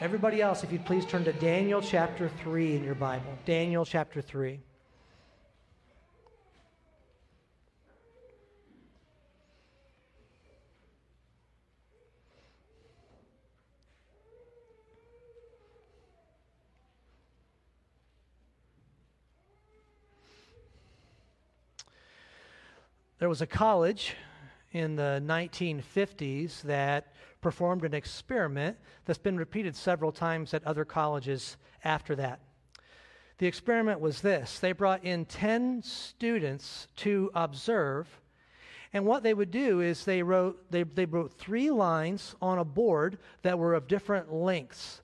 Everybody else, if you'd please turn to Daniel chapter 3 in your Bible. Daniel chapter 3. There was a college in the 1950s that performed an experiment that's been repeated several times at other colleges after that. The experiment was this they brought in 10 students to observe, and what they would do is they wrote, they, they wrote three lines on a board that were of different lengths.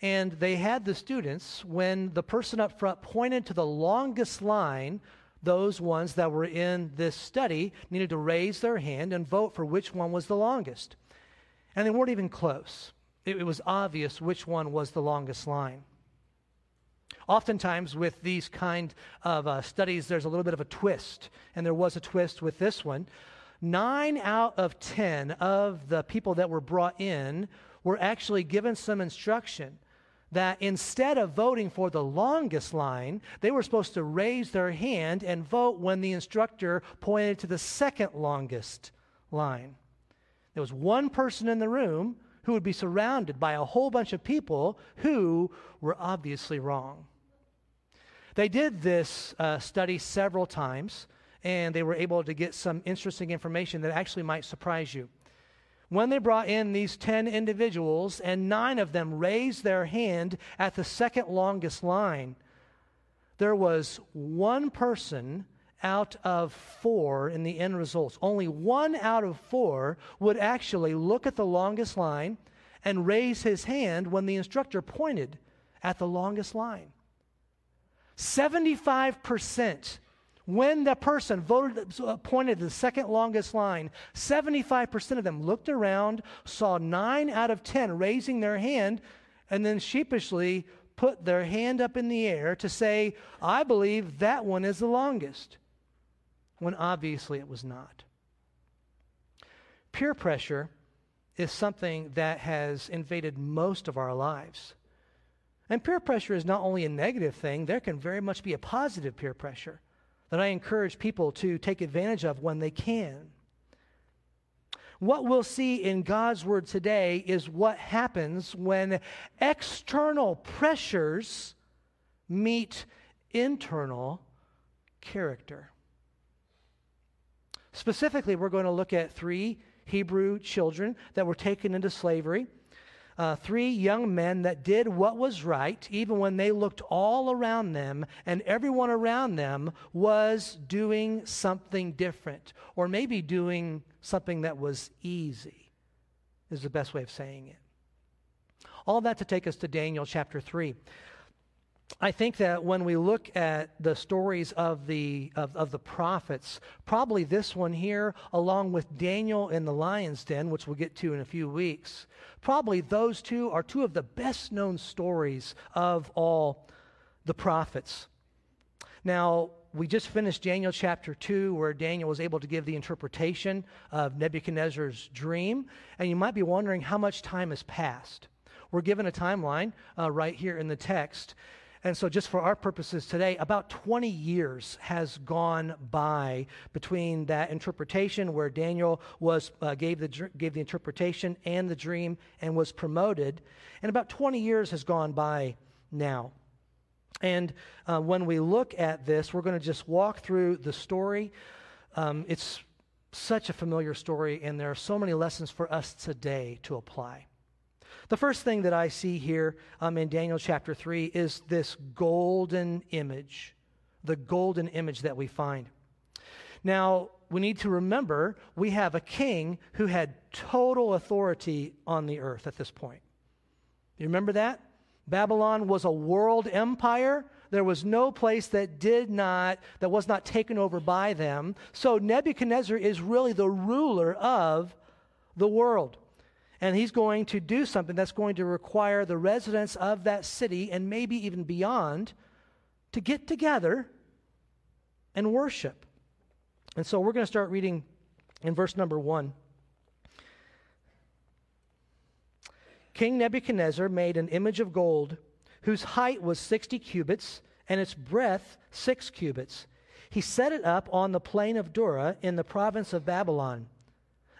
And they had the students, when the person up front pointed to the longest line, those ones that were in this study needed to raise their hand and vote for which one was the longest. And they weren't even close. It, it was obvious which one was the longest line. Oftentimes, with these kind of uh, studies, there's a little bit of a twist, and there was a twist with this one. Nine out of ten of the people that were brought in were actually given some instruction that instead of voting for the longest line, they were supposed to raise their hand and vote when the instructor pointed to the second longest line. There was one person in the room who would be surrounded by a whole bunch of people who were obviously wrong. They did this uh, study several times, and they were able to get some interesting information that actually might surprise you when they brought in these 10 individuals and nine of them raised their hand at the second longest line, there was one person out of four in the end results. Only one out of four would actually look at the longest line and raise his hand when the instructor pointed at the longest line. 75% when the person voted, uh, pointed the second longest line, 75% of them looked around, saw nine out of 10 raising their hand, and then sheepishly put their hand up in the air to say, I believe that one is the longest, when obviously it was not. Peer pressure is something that has invaded most of our lives. And peer pressure is not only a negative thing, there can very much be a positive peer pressure that I encourage people to take advantage of when they can. What we'll see in God's Word today is what happens when external pressures meet internal character. Specifically, we're going to look at three Hebrew children that were taken into slavery uh, three young men that did what was right, even when they looked all around them and everyone around them was doing something different, or maybe doing something that was easy, is the best way of saying it. All that to take us to Daniel chapter 3. I think that when we look at the stories of the, of, of, the prophets, probably this one here, along with Daniel in the lion's den, which we'll get to in a few weeks, probably those two are two of the best known stories of all the prophets. Now, we just finished Daniel chapter 2, where Daniel was able to give the interpretation of Nebuchadnezzar's dream. And you might be wondering how much time has passed. We're given a timeline uh, right here in the text. And so, just for our purposes today, about 20 years has gone by between that interpretation where Daniel was, uh, gave, the, gave the interpretation and the dream and was promoted. And about 20 years has gone by now. And uh, when we look at this, we're going to just walk through the story. Um, it's such a familiar story, and there are so many lessons for us today to apply. The first thing that I see here um, in Daniel chapter 3 is this golden image, the golden image that we find. Now, we need to remember we have a king who had total authority on the earth at this point. You remember that? Babylon was a world empire. There was no place that did not, that was not taken over by them. So Nebuchadnezzar is really the ruler of the world and he's going to do something that's going to require the residents of that city and maybe even beyond to get together and worship. And so we're going to start reading in verse number one. King Nebuchadnezzar made an image of gold whose height was 60 cubits and its breadth 6 cubits. He set it up on the plain of Dura in the province of Babylon.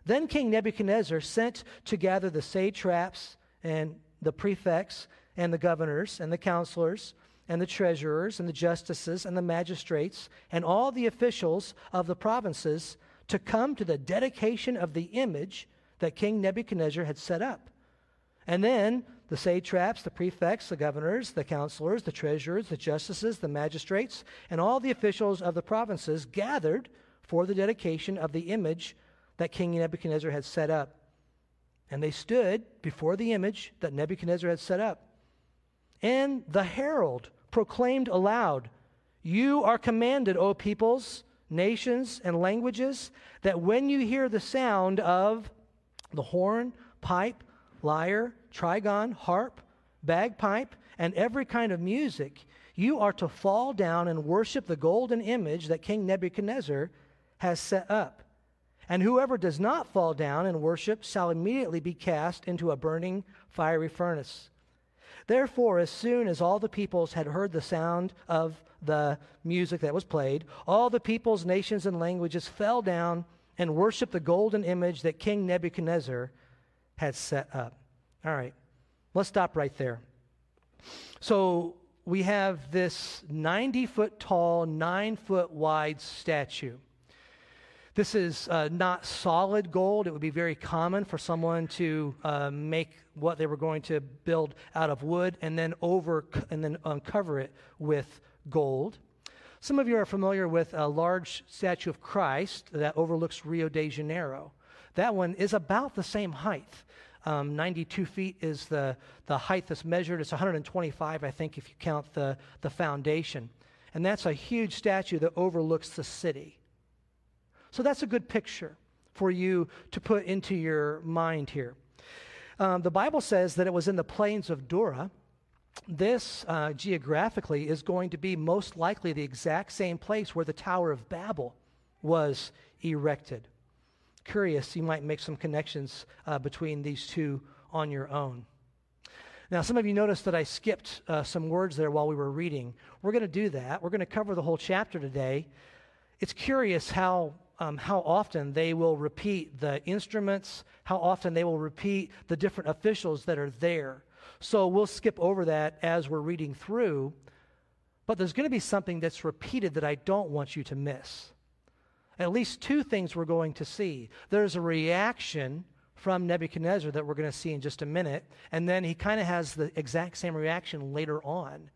Then King Nebuchadnezzar sent to gather the satraps and the prefects and the governors and the counselors and the treasurers and the justices and the magistrates and all the officials of the provinces to come to the dedication of the image that King Nebuchadnezzar had set up. And then the satraps, the prefects, the governors, the counselors, the treasurers, the justices, the magistrates, and all the officials of the provinces gathered for the dedication of the image that King Nebuchadnezzar had set up. And they stood before the image that Nebuchadnezzar had set up. And the herald proclaimed aloud, You are commanded, O peoples, nations, and languages, that when you hear the sound of the horn, pipe, lyre, trigon, harp, bagpipe, and every kind of music, you are to fall down and worship the golden image that King Nebuchadnezzar has set up. And whoever does not fall down and worship shall immediately be cast into a burning fiery furnace. Therefore, as soon as all the peoples had heard the sound of the music that was played, all the peoples, nations, and languages fell down and worshiped the golden image that King Nebuchadnezzar had set up. All right, let's stop right there. So we have this 90 foot tall, nine foot wide statue. This is uh, not solid gold. It would be very common for someone to uh, make what they were going to build out of wood and then over and then uncover it with gold. Some of you are familiar with a large statue of Christ that overlooks Rio de Janeiro. That one is about the same height. Um, 92 feet is the, the height that's measured. It's 125, I think, if you count the, the foundation. And that's a huge statue that overlooks the city. So that's a good picture for you to put into your mind here. Um, the Bible says that it was in the plains of Dura. This, uh, geographically, is going to be most likely the exact same place where the Tower of Babel was erected curious, you might make some connections uh, between these two on your own. Now, some of you noticed that I skipped uh, some words there while we were reading. We're going to do that. We're going to cover the whole chapter today. It's curious how, um, how often they will repeat the instruments, how often they will repeat the different officials that are there. So we'll skip over that as we're reading through. But there's going to be something that's repeated that I don't want you to miss. At least two things we're going to see. There's a reaction from Nebuchadnezzar that we're going to see in just a minute, and then he kind of has the exact same reaction later on.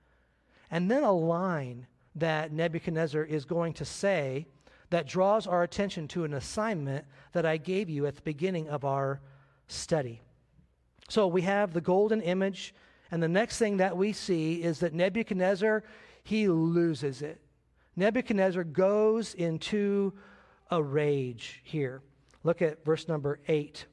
And then a line that Nebuchadnezzar is going to say that draws our attention to an assignment that I gave you at the beginning of our study. So we have the golden image, and the next thing that we see is that Nebuchadnezzar, he loses it. Nebuchadnezzar goes into a rage here. Look at verse number 8.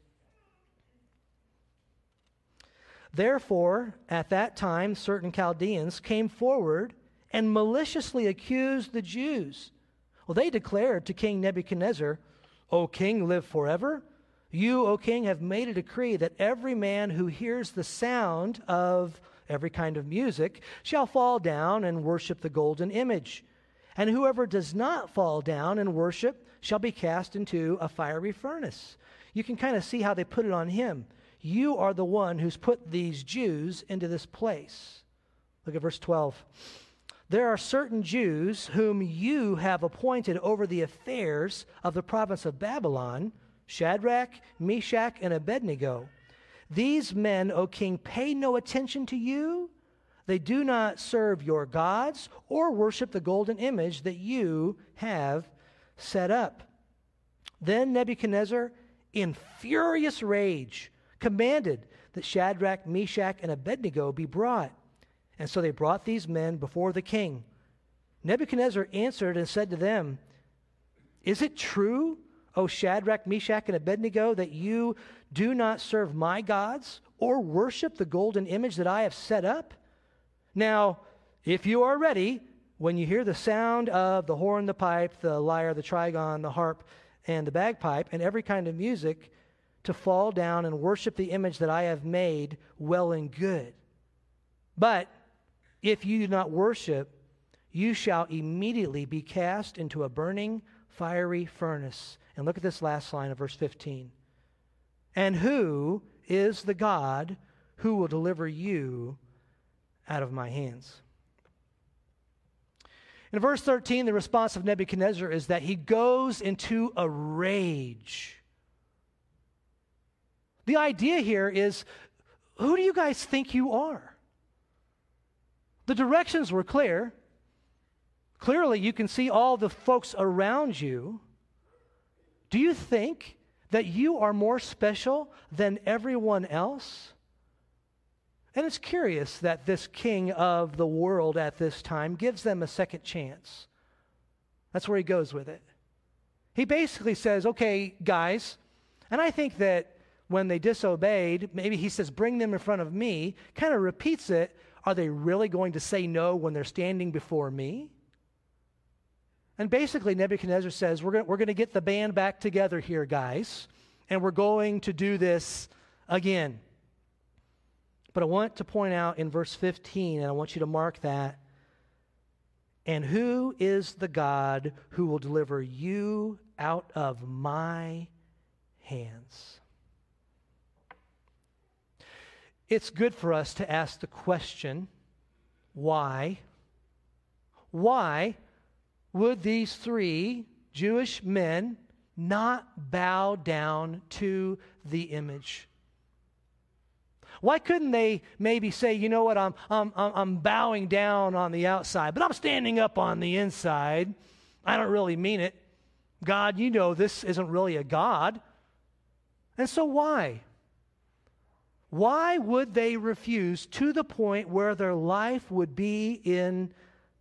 Therefore, at that time, certain Chaldeans came forward and maliciously accused the Jews. Well, they declared to King Nebuchadnezzar, O king, live forever. You, O king, have made a decree that every man who hears the sound of every kind of music shall fall down and worship the golden image and whoever does not fall down and worship shall be cast into a fiery furnace. You can kind of see how they put it on him. You are the one who's put these Jews into this place. Look at verse 12. There are certain Jews whom you have appointed over the affairs of the province of Babylon Shadrach, Meshach, and Abednego. These men, O king, pay no attention to you they do not serve your gods or worship the golden image that you have set up. Then Nebuchadnezzar, in furious rage, commanded that Shadrach, Meshach, and Abednego be brought. And so they brought these men before the king. Nebuchadnezzar answered and said to them, Is it true, O Shadrach, Meshach, and Abednego, that you do not serve my gods or worship the golden image that I have set up? Now, if you are ready, when you hear the sound of the horn, the pipe, the lyre, the trigon, the harp, and the bagpipe, and every kind of music, to fall down and worship the image that I have made, well and good. But if you do not worship, you shall immediately be cast into a burning, fiery furnace. And look at this last line of verse 15. And who is the God who will deliver you out of my hands? In verse 13, the response of Nebuchadnezzar is that he goes into a rage. The idea here is who do you guys think you are? The directions were clear. Clearly, you can see all the folks around you. Do you think that you are more special than everyone else? And it's curious that this king of the world at this time gives them a second chance. That's where he goes with it. He basically says, okay, guys, and I think that when they disobeyed, maybe he says, bring them in front of me, kind of repeats it. Are they really going to say no when they're standing before me? And basically, Nebuchadnezzar says, we're going we're to get the band back together here, guys, and we're going to do this again. But I want to point out in verse 15, and I want you to mark that. And who is the God who will deliver you out of my hands? It's good for us to ask the question why? Why would these three Jewish men not bow down to the image? Why couldn't they maybe say, you know what, I'm, I'm, I'm bowing down on the outside, but I'm standing up on the inside? I don't really mean it. God, you know this isn't really a God. And so why? Why would they refuse to the point where their life would be in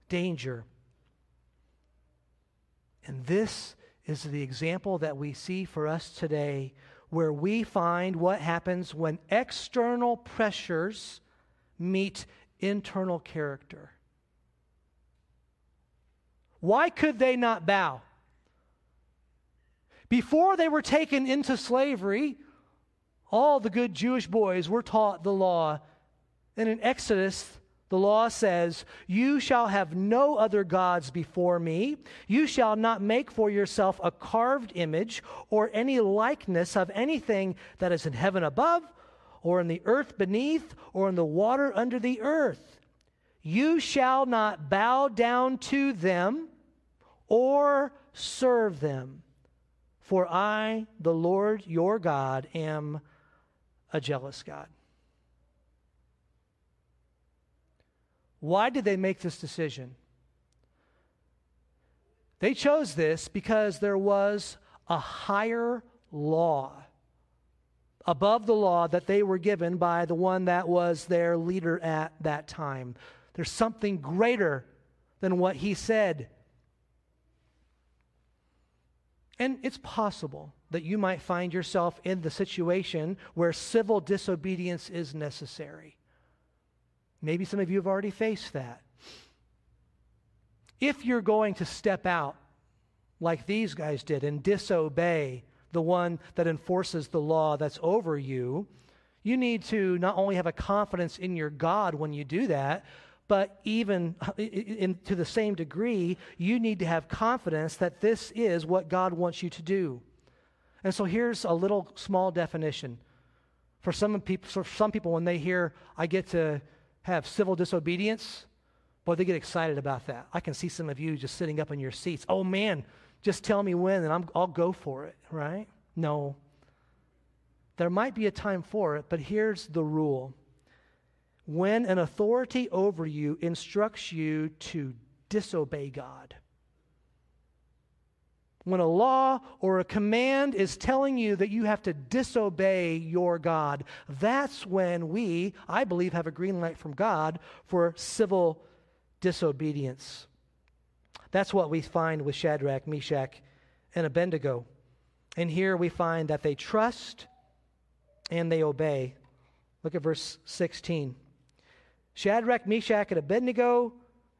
danger? And this is the example that we see for us today where we find what happens when external pressures meet internal character. Why could they not bow? Before they were taken into slavery, all the good Jewish boys were taught the law. And in Exodus the law says, You shall have no other gods before me. You shall not make for yourself a carved image or any likeness of anything that is in heaven above, or in the earth beneath, or in the water under the earth. You shall not bow down to them or serve them. For I, the Lord your God, am a jealous God. Why did they make this decision? They chose this because there was a higher law above the law that they were given by the one that was their leader at that time. There's something greater than what he said. And it's possible that you might find yourself in the situation where civil disobedience is necessary. Maybe some of you have already faced that. If you're going to step out like these guys did and disobey the one that enforces the law that's over you, you need to not only have a confidence in your God when you do that, but even in, to the same degree, you need to have confidence that this is what God wants you to do. And so here's a little small definition. For some people, for some people, when they hear, I get to have civil disobedience, boy, they get excited about that. I can see some of you just sitting up in your seats. Oh man, just tell me when and I'm, I'll go for it, right? No. There might be a time for it, but here's the rule. When an authority over you instructs you to disobey God, when a law or a command is telling you that you have to disobey your God, that's when we, I believe, have a green light from God for civil disobedience. That's what we find with Shadrach, Meshach, and Abednego. And here we find that they trust and they obey. Look at verse 16. Shadrach, Meshach, and Abednego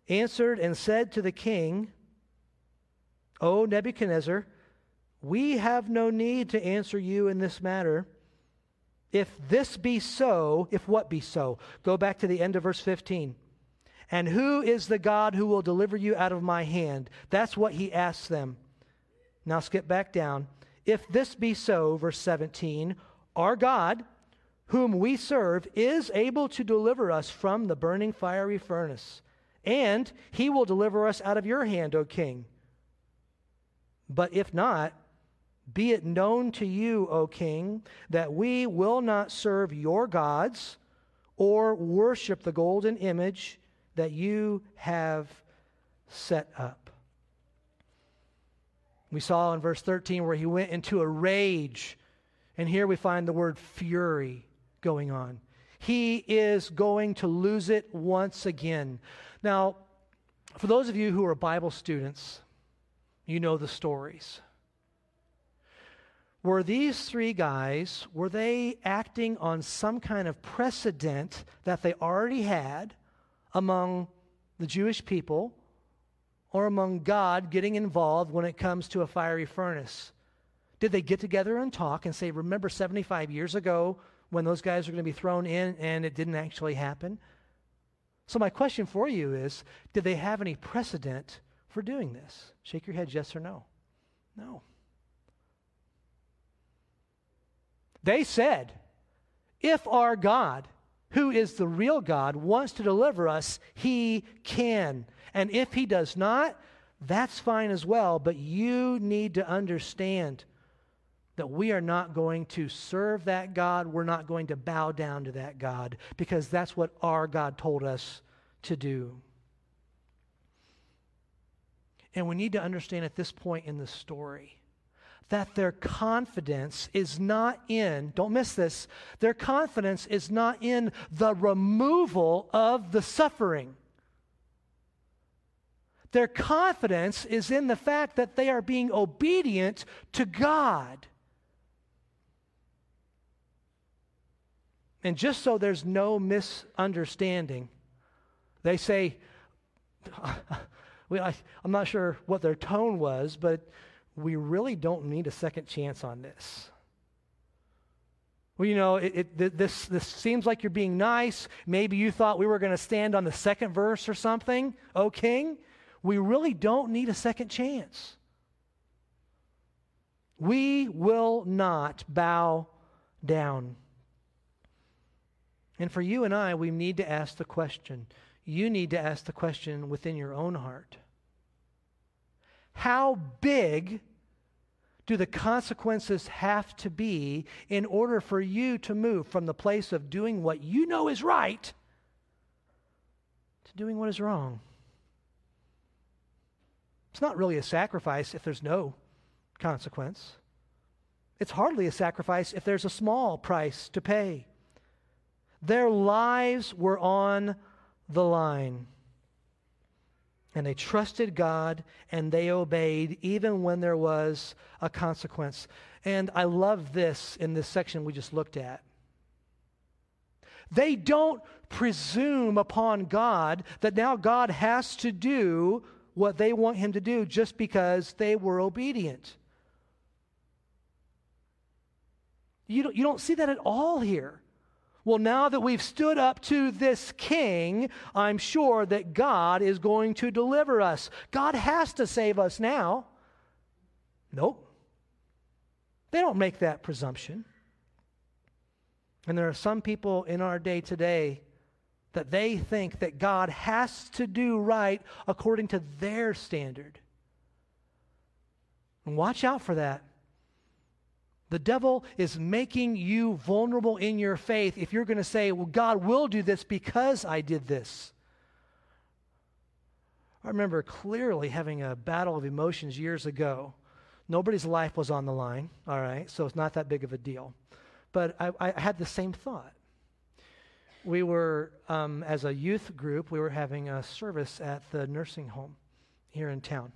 answered and said to the king, O Nebuchadnezzar, we have no need to answer you in this matter. If this be so, if what be so? Go back to the end of verse 15. And who is the God who will deliver you out of my hand? That's what he asks them. Now skip back down. If this be so, verse 17, our God, whom we serve, is able to deliver us from the burning fiery furnace, and he will deliver us out of your hand, O king. But if not, be it known to you, O king, that we will not serve your gods or worship the golden image that you have set up. We saw in verse 13 where he went into a rage, and here we find the word fury going on. He is going to lose it once again. Now, for those of you who are Bible students, you know the stories. Were these three guys, were they acting on some kind of precedent that they already had among the Jewish people or among God getting involved when it comes to a fiery furnace? Did they get together and talk and say, remember 75 years ago when those guys were going to be thrown in and it didn't actually happen? So, my question for you is Did they have any precedent for doing this? Shake your head, yes or no. No. They said, if our God, who is the real God, wants to deliver us, he can. And if he does not, that's fine as well. But you need to understand that we are not going to serve that God. We're not going to bow down to that God because that's what our God told us to do. And we need to understand at this point in the story that their confidence is not in, don't miss this, their confidence is not in the removal of the suffering. Their confidence is in the fact that they are being obedient to God. And just so there's no misunderstanding, they say, well, I, am not sure what their tone was, but we really don't need a second chance on this. Well, you know, it, it, this, this seems like you're being nice. Maybe you thought we were going to stand on the second verse or something. Oh, King, we really don't need a second chance. We will not bow down. And for you and I, we need to ask the question. You need to ask the question within your own heart how big do the consequences have to be in order for you to move from the place of doing what you know is right to doing what is wrong? It's not really a sacrifice if there's no consequence. It's hardly a sacrifice if there's a small price to pay. Their lives were on the line. And they trusted God and they obeyed even when there was a consequence. And I love this in this section we just looked at. They don't presume upon God that now God has to do what they want him to do just because they were obedient. You don't, you don't see that at all here. Well, now that we've stood up to this king, I'm sure that God is going to deliver us. God has to save us now. Nope. They don't make that presumption. And there are some people in our day today that they think that God has to do right according to their standard. And watch out for that. The devil is making you vulnerable in your faith if you're going to say, Well, God will do this because I did this. I remember clearly having a battle of emotions years ago. Nobody's life was on the line, all right, so it's not that big of a deal. But I, I had the same thought. We were, um, as a youth group, we were having a service at the nursing home here in town.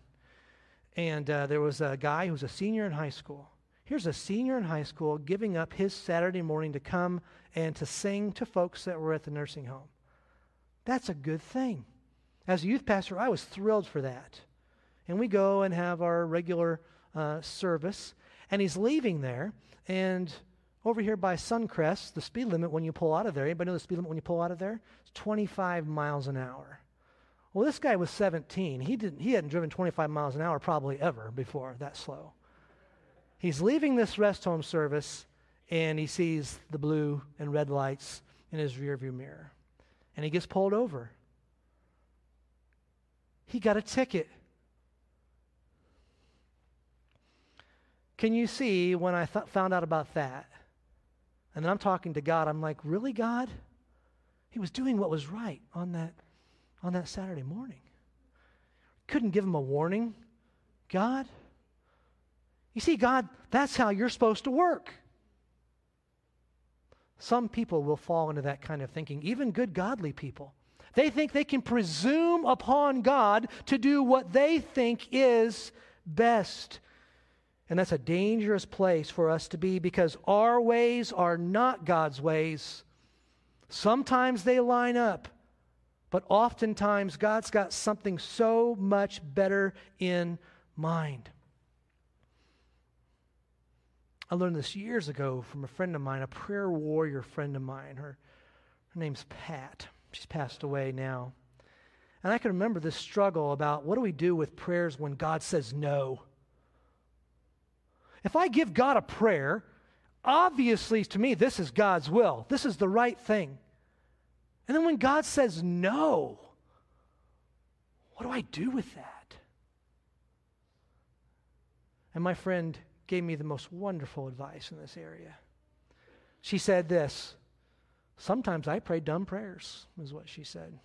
And uh, there was a guy who was a senior in high school Here's a senior in high school giving up his Saturday morning to come and to sing to folks that were at the nursing home. That's a good thing. As a youth pastor, I was thrilled for that. And we go and have our regular uh, service, and he's leaving there, and over here by Suncrest, the speed limit when you pull out of there, anybody know the speed limit when you pull out of there? It's 25 miles an hour. Well, this guy was 17. He, didn't, he hadn't driven 25 miles an hour probably ever before that slow. He's leaving this rest home service and he sees the blue and red lights in his rearview mirror. And he gets pulled over. He got a ticket. Can you see when I th- found out about that? And then I'm talking to God, I'm like, really, God? He was doing what was right on that on that Saturday morning. Couldn't give him a warning. God, you see, God, that's how you're supposed to work. Some people will fall into that kind of thinking, even good, godly people. They think they can presume upon God to do what they think is best. And that's a dangerous place for us to be because our ways are not God's ways. Sometimes they line up, but oftentimes, God's got something so much better in mind. I learned this years ago from a friend of mine, a prayer warrior friend of mine. Her, her name's Pat. She's passed away now. And I can remember this struggle about what do we do with prayers when God says no? If I give God a prayer, obviously to me, this is God's will. This is the right thing. And then when God says no, what do I do with that? And my friend gave me the most wonderful advice in this area. She said this Sometimes I pray dumb prayers, is what she said.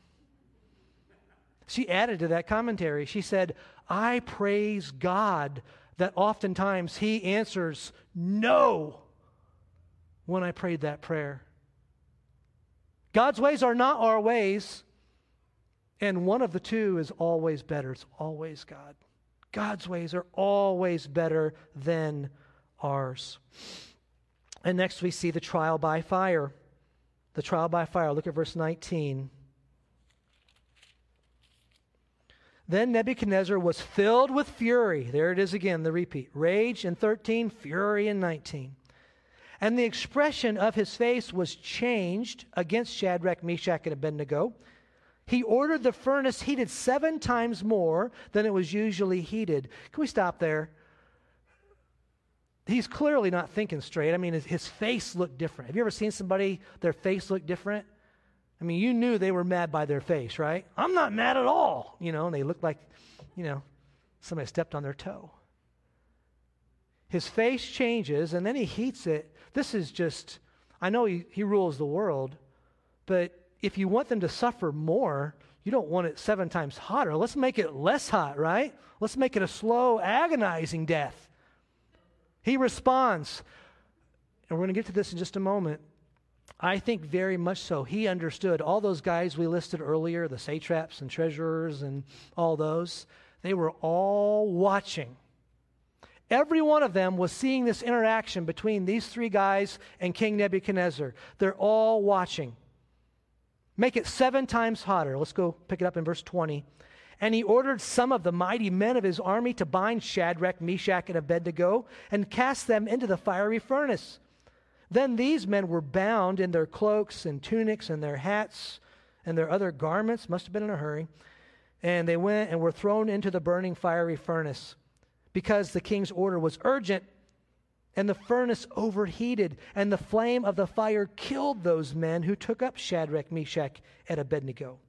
She added to that commentary, she said, I praise God that oftentimes He answers no when I prayed that prayer. God's ways are not our ways, and one of the two is always better. It's always God. God's ways are always better than ours. And next we see the trial by fire. The trial by fire. Look at verse 19. Then Nebuchadnezzar was filled with fury. There it is again, the repeat. Rage in 13, fury in 19. And the expression of his face was changed against Shadrach, Meshach, and Abednego. He ordered the furnace heated seven times more than it was usually heated. Can we stop there? He's clearly not thinking straight. I mean, his, his face looked different. Have you ever seen somebody, their face look different? I mean, you knew they were mad by their face, right? I'm not mad at all. You know, and they looked like, you know, somebody stepped on their toe. His face changes, and then he heats it this is just, I know he, he rules the world, but if you want them to suffer more, you don't want it seven times hotter. Let's make it less hot, right? Let's make it a slow, agonizing death. He responds, and we're going to get to this in just a moment. I think very much so. He understood all those guys we listed earlier, the satraps and treasurers and all those, they were all watching Every one of them was seeing this interaction between these three guys and King Nebuchadnezzar. They're all watching. Make it seven times hotter. Let's go pick it up in verse 20. And he ordered some of the mighty men of his army to bind Shadrach, Meshach, and Abednego and cast them into the fiery furnace. Then these men were bound in their cloaks and tunics and their hats and their other garments, must have been in a hurry. And they went and were thrown into the burning fiery furnace because the king's order was urgent and the furnace overheated, and the flame of the fire killed those men who took up Shadrach, Meshach, and Abednego.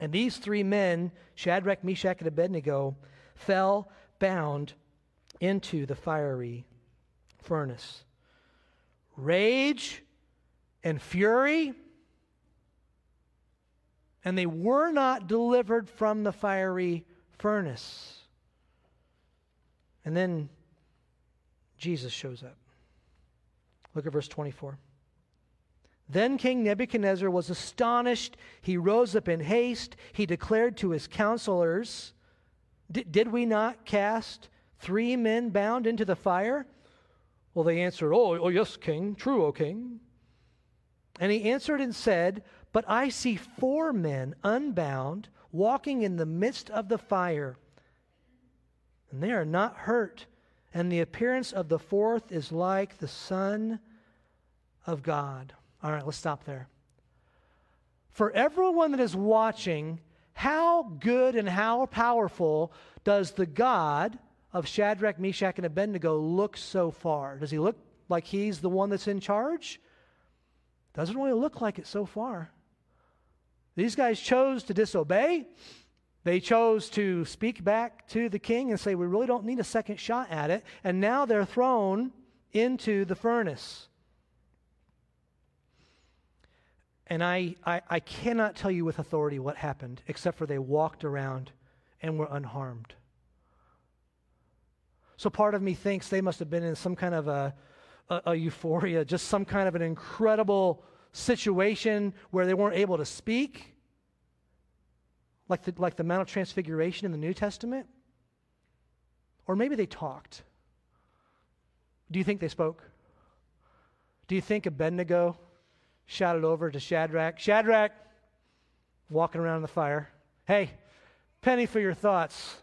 And these three men, Shadrach, Meshach, and Abednego, fell bound into the fiery furnace. Rage and fury, and they were not delivered from the fiery furnace. And then Jesus shows up. Look at verse 24. Then King Nebuchadnezzar was astonished. He rose up in haste. He declared to his counselors, Did we not cast three men bound into the fire? Well, they answered, oh, oh, yes, king. True, O king. And he answered and said, But I see four men unbound walking in the midst of the fire and they are not hurt. And the appearance of the fourth is like the son of God. All right, let's stop there. For everyone that is watching, how good and how powerful does the God of Shadrach, Meshach, and Abednego look so far? Does he look like he's the one that's in charge? Doesn't really look like it so far. These guys chose to disobey. They chose to speak back to the king and say, We really don't need a second shot at it. And now they're thrown into the furnace. And I, I, I, cannot tell you with authority what happened, except for they walked around and were unharmed. So part of me thinks they must have been in some kind of a, a, a euphoria, just some kind of an incredible situation where they weren't able to speak, like the, like the Mount of Transfiguration in the New Testament. Or maybe they talked. Do you think they spoke? Do you think Abednego shouted over to Shadrach, Shadrach, walking around in the fire, hey, penny for your thoughts.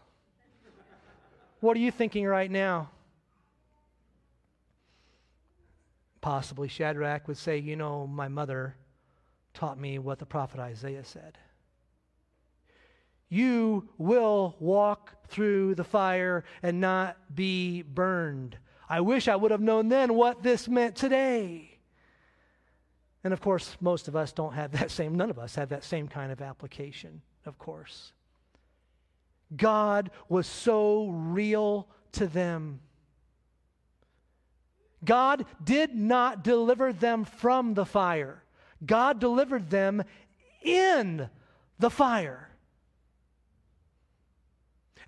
What are you thinking right now? Possibly Shadrach would say, You know, my mother taught me what the prophet Isaiah said. You will walk through the fire and not be burned. I wish I would have known then what this meant today. And of course, most of us don't have that same, none of us have that same kind of application, of course. God was so real to them. God did not deliver them from the fire, God delivered them in the fire.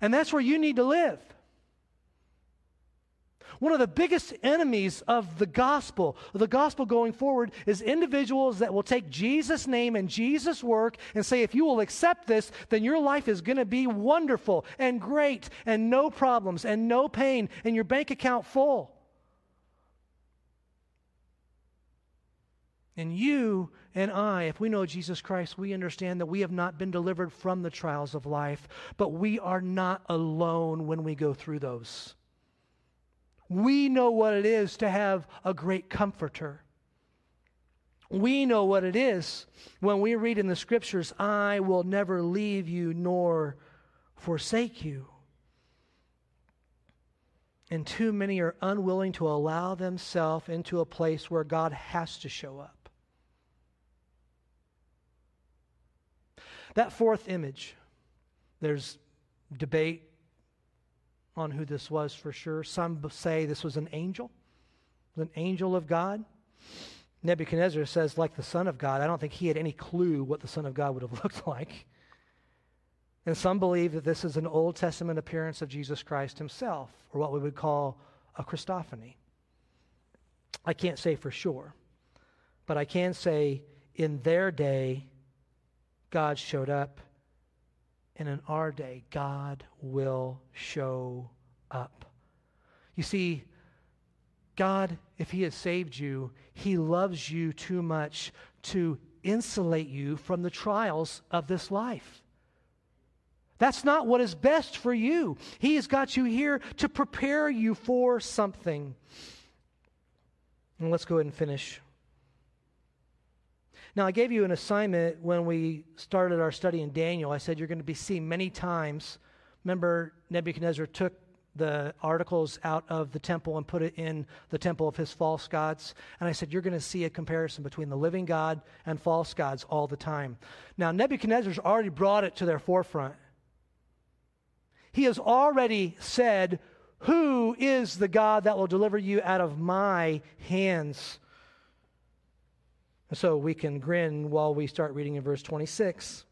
And that's where you need to live. One of the biggest enemies of the gospel, of the gospel going forward, is individuals that will take Jesus' name and Jesus' work and say, if you will accept this, then your life is going to be wonderful and great and no problems and no pain and your bank account full. And you and I, if we know Jesus Christ, we understand that we have not been delivered from the trials of life, but we are not alone when we go through those. We know what it is to have a great comforter. We know what it is when we read in the scriptures, I will never leave you nor forsake you. And too many are unwilling to allow themselves into a place where God has to show up. That fourth image, there's debate on who this was for sure. Some say this was an angel, an angel of God. Nebuchadnezzar says, like the Son of God. I don't think he had any clue what the Son of God would have looked like. And some believe that this is an Old Testament appearance of Jesus Christ himself, or what we would call a Christophany. I can't say for sure, but I can say in their day, God showed up and in our day, God will show up. You see, God, if He has saved you, He loves you too much to insulate you from the trials of this life. That's not what is best for you. He has got you here to prepare you for something. And let's go ahead and finish now, I gave you an assignment when we started our study in Daniel. I said you're going to be seen many times. Remember, Nebuchadnezzar took the articles out of the temple and put it in the temple of his false gods. And I said, You're going to see a comparison between the living God and false gods all the time. Now, Nebuchadnezzar's already brought it to their forefront. He has already said, Who is the God that will deliver you out of my hands? So we can grin while we start reading in verse 26.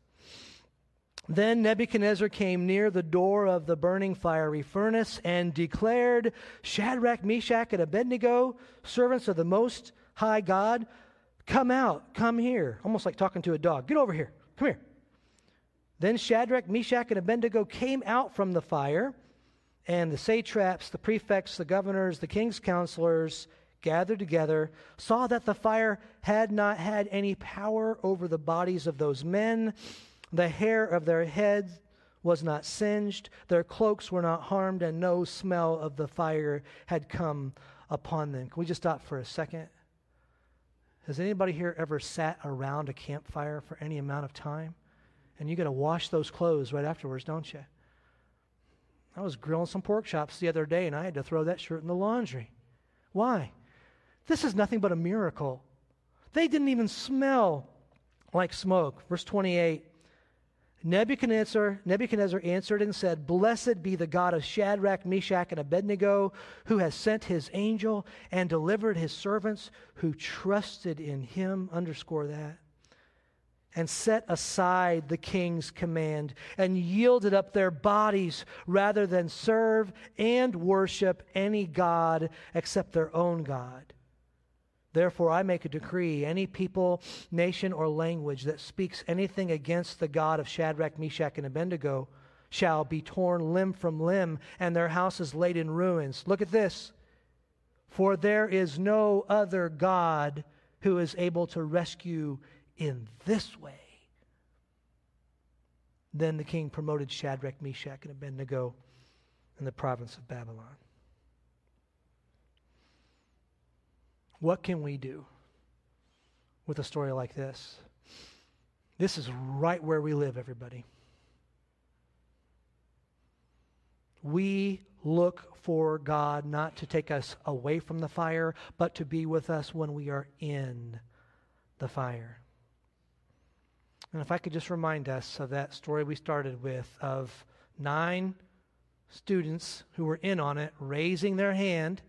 Then Nebuchadnezzar came near the door of the burning fiery furnace and declared, Shadrach, Meshach, and Abednego, servants of the Most High God, come out, come here. Almost like talking to a dog. Get over here, come here. Then Shadrach, Meshach, and Abednego came out from the fire, and the satraps, the prefects, the governors, the king's counselors, gathered together, saw that the fire had not had any power over the bodies of those men. The hair of their heads was not singed, their cloaks were not harmed, and no smell of the fire had come upon them. Can we just stop for a second? Has anybody here ever sat around a campfire for any amount of time? And you got to wash those clothes right afterwards, don't you? I was grilling some pork chops the other day and I had to throw that shirt in the laundry. Why? This is nothing but a miracle. They didn't even smell like smoke. Verse 28 Nebuchadnezzar, Nebuchadnezzar answered and said, Blessed be the God of Shadrach, Meshach, and Abednego, who has sent his angel and delivered his servants who trusted in him. Underscore that. And set aside the king's command and yielded up their bodies rather than serve and worship any God except their own God. Therefore, I make a decree any people, nation, or language that speaks anything against the God of Shadrach, Meshach, and Abednego shall be torn limb from limb, and their houses laid in ruins. Look at this. For there is no other God who is able to rescue in this way. Then the king promoted Shadrach, Meshach, and Abednego in the province of Babylon. What can we do with a story like this? This is right where we live, everybody. We look for God not to take us away from the fire, but to be with us when we are in the fire. And if I could just remind us of that story we started with of nine students who were in on it raising their hand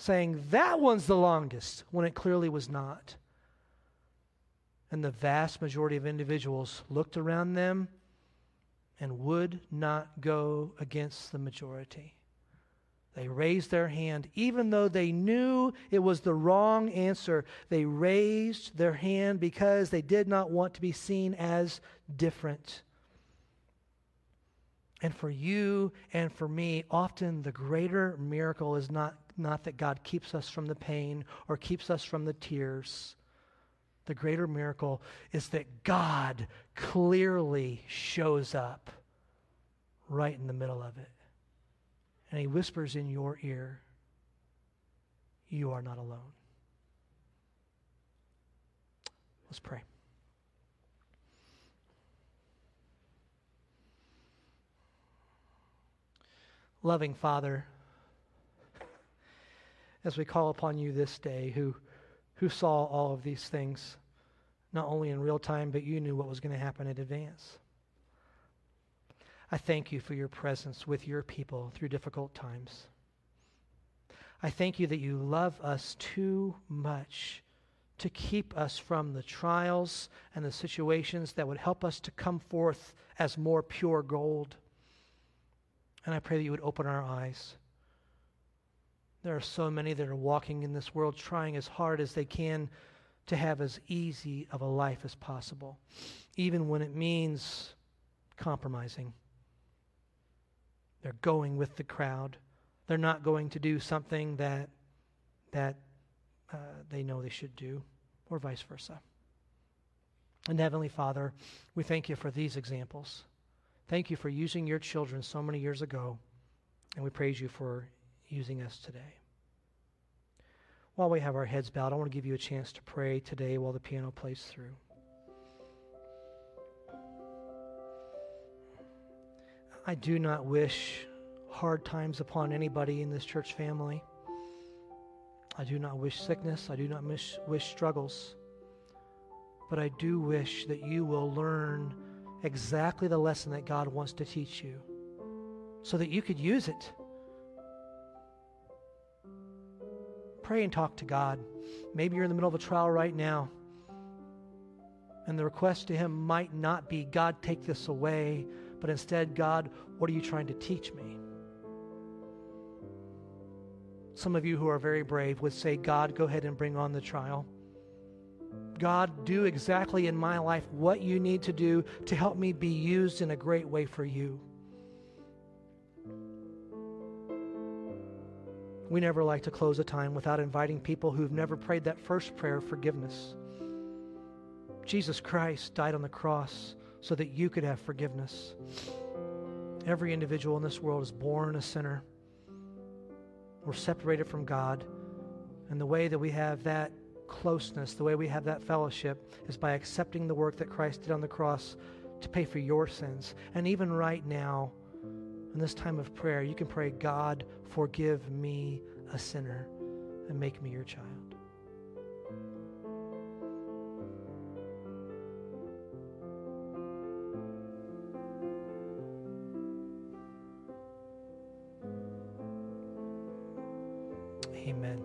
saying that one's the longest when it clearly was not. And the vast majority of individuals looked around them and would not go against the majority. They raised their hand, even though they knew it was the wrong answer. They raised their hand because they did not want to be seen as different. And for you and for me, often the greater miracle is not not that God keeps us from the pain or keeps us from the tears. The greater miracle is that God clearly shows up right in the middle of it. And he whispers in your ear, You are not alone. Let's pray. Loving Father, as we call upon you this day, who, who saw all of these things, not only in real time, but you knew what was going to happen in advance. I thank you for your presence with your people through difficult times. I thank you that you love us too much to keep us from the trials and the situations that would help us to come forth as more pure gold. And I pray that you would open our eyes there are so many that are walking in this world trying as hard as they can to have as easy of a life as possible, even when it means compromising. They're going with the crowd. They're not going to do something that, that uh, they know they should do, or vice versa. And Heavenly Father, we thank you for these examples. Thank you for using your children so many years ago, and we praise you for using us today. While we have our heads bowed, I want to give you a chance to pray today while the piano plays through. I do not wish hard times upon anybody in this church family. I do not wish sickness. I do not wish, wish struggles. But I do wish that you will learn exactly the lesson that God wants to teach you so that you could use it pray and talk to God. Maybe you're in the middle of a trial right now, and the request to Him might not be, God, take this away, but instead, God, what are you trying to teach me? Some of you who are very brave would say, God, go ahead and bring on the trial. God, do exactly in my life what you need to do to help me be used in a great way for you. We never like to close a time without inviting people who've never prayed that first prayer of forgiveness. Jesus Christ died on the cross so that you could have forgiveness. Every individual in this world is born a sinner. We're separated from God. And the way that we have that closeness, the way we have that fellowship, is by accepting the work that Christ did on the cross to pay for your sins. And even right now, in this time of prayer, you can pray, God, forgive me, a sinner, and make me your child. Amen.